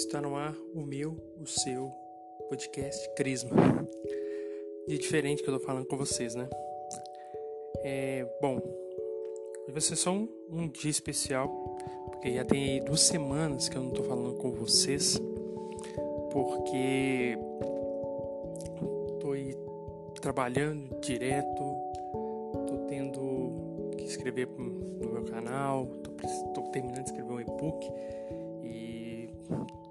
Está no ar o meu, o seu podcast Crisma. De diferente que eu tô falando com vocês, né? É, bom, hoje vai ser só um, um dia especial, porque já tem aí duas semanas que eu não tô falando com vocês, porque tô aí trabalhando direto, tô tendo que escrever no meu canal, tô, tô terminando de escrever um e-book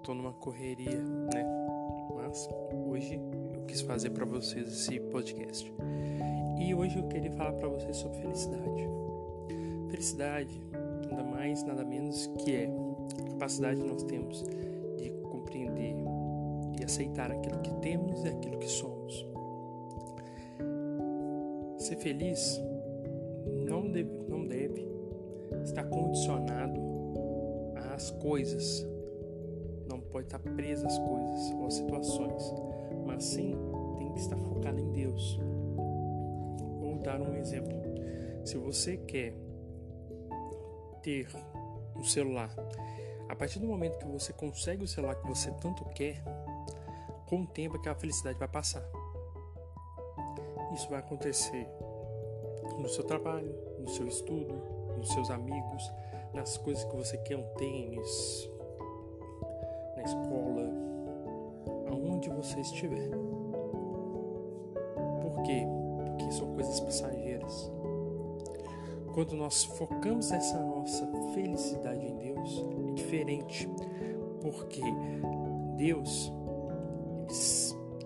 tô numa correria, né? Mas hoje eu quis fazer para vocês esse podcast. E hoje eu queria falar para vocês sobre felicidade. Felicidade, nada mais, nada menos que é a capacidade que nós temos de compreender e aceitar aquilo que temos e aquilo que somos. Ser feliz não deve, não deve estar condicionado às coisas, pode estar presa às coisas ou às situações, mas sim tem que estar focado em Deus. Vou dar um exemplo. Se você quer ter um celular, a partir do momento que você consegue o celular que você tanto quer, com o tempo aquela felicidade vai passar. Isso vai acontecer no seu trabalho, no seu estudo, nos seus amigos, nas coisas que você quer, um tênis, na escola, aonde você estiver. Por quê? Porque são coisas passageiras. Quando nós focamos essa nossa felicidade em Deus, é diferente, porque Deus,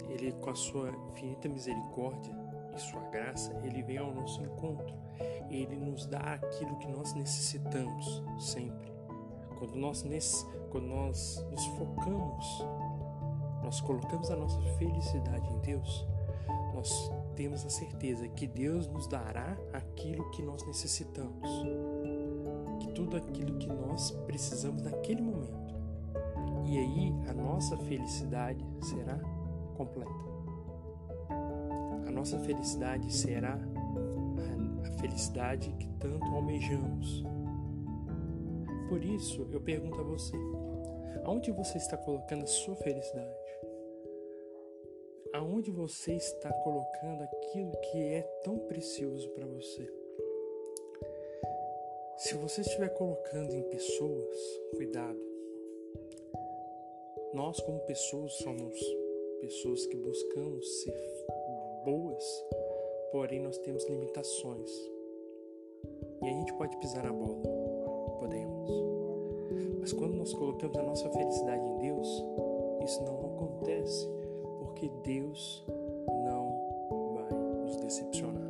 ele, ele com a sua infinita misericórdia e sua graça, ele vem ao nosso encontro. Ele nos dá aquilo que nós necessitamos sempre. Quando nós, quando nós nos focamos, nós colocamos a nossa felicidade em Deus, nós temos a certeza que Deus nos dará aquilo que nós necessitamos, que tudo aquilo que nós precisamos naquele momento. E aí a nossa felicidade será completa. A nossa felicidade será a felicidade que tanto almejamos por isso, eu pergunto a você: aonde você está colocando a sua felicidade? Aonde você está colocando aquilo que é tão precioso para você? Se você estiver colocando em pessoas, cuidado. Nós, como pessoas, somos pessoas que buscamos ser boas, porém nós temos limitações. E a gente pode pisar na bola podemos. Mas quando nós colocamos a nossa felicidade em Deus, isso não acontece, porque Deus não vai nos decepcionar.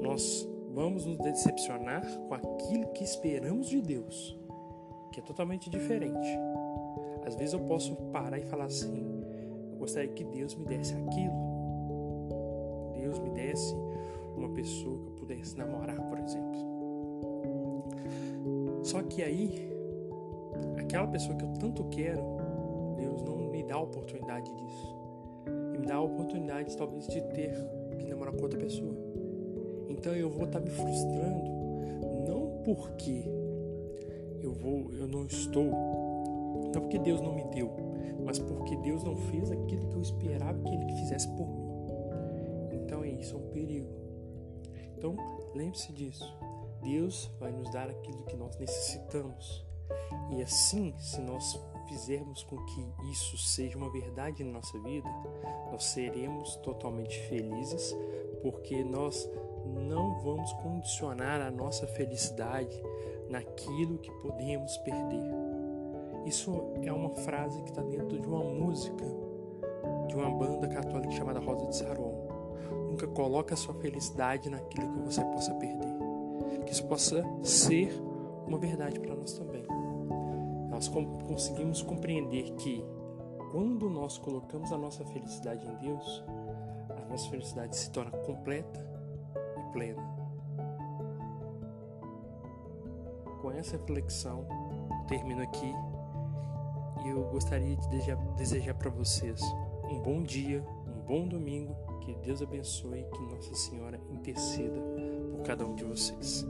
Nós vamos nos decepcionar com aquilo que esperamos de Deus, que é totalmente diferente. Às vezes eu posso parar e falar assim: eu gostaria que Deus me desse aquilo. Deus me desse uma pessoa que eu pudesse namorar, por exemplo. Só que aí, aquela pessoa que eu tanto quero, Deus não me dá a oportunidade disso. E me dá a oportunidade, talvez, de ter que namorar com outra pessoa. Então eu vou estar tá me frustrando, não porque eu vou, eu não estou, não porque Deus não me deu, mas porque Deus não fez aquilo que eu esperava que Ele fizesse por mim. Então é isso, é um perigo. Então lembre-se disso. Deus vai nos dar aquilo que nós necessitamos. E assim, se nós fizermos com que isso seja uma verdade na nossa vida, nós seremos totalmente felizes, porque nós não vamos condicionar a nossa felicidade naquilo que podemos perder. Isso é uma frase que está dentro de uma música de uma banda católica chamada Rosa de Saron. Nunca coloque a sua felicidade naquilo que você possa perder que isso possa ser uma verdade para nós também. Nós conseguimos compreender que quando nós colocamos a nossa felicidade em Deus, a nossa felicidade se torna completa e plena. Com essa reflexão, termino aqui e eu gostaria de desejar para vocês um bom dia, um bom domingo, que Deus abençoe e que Nossa Senhora interceda por cada um de vocês.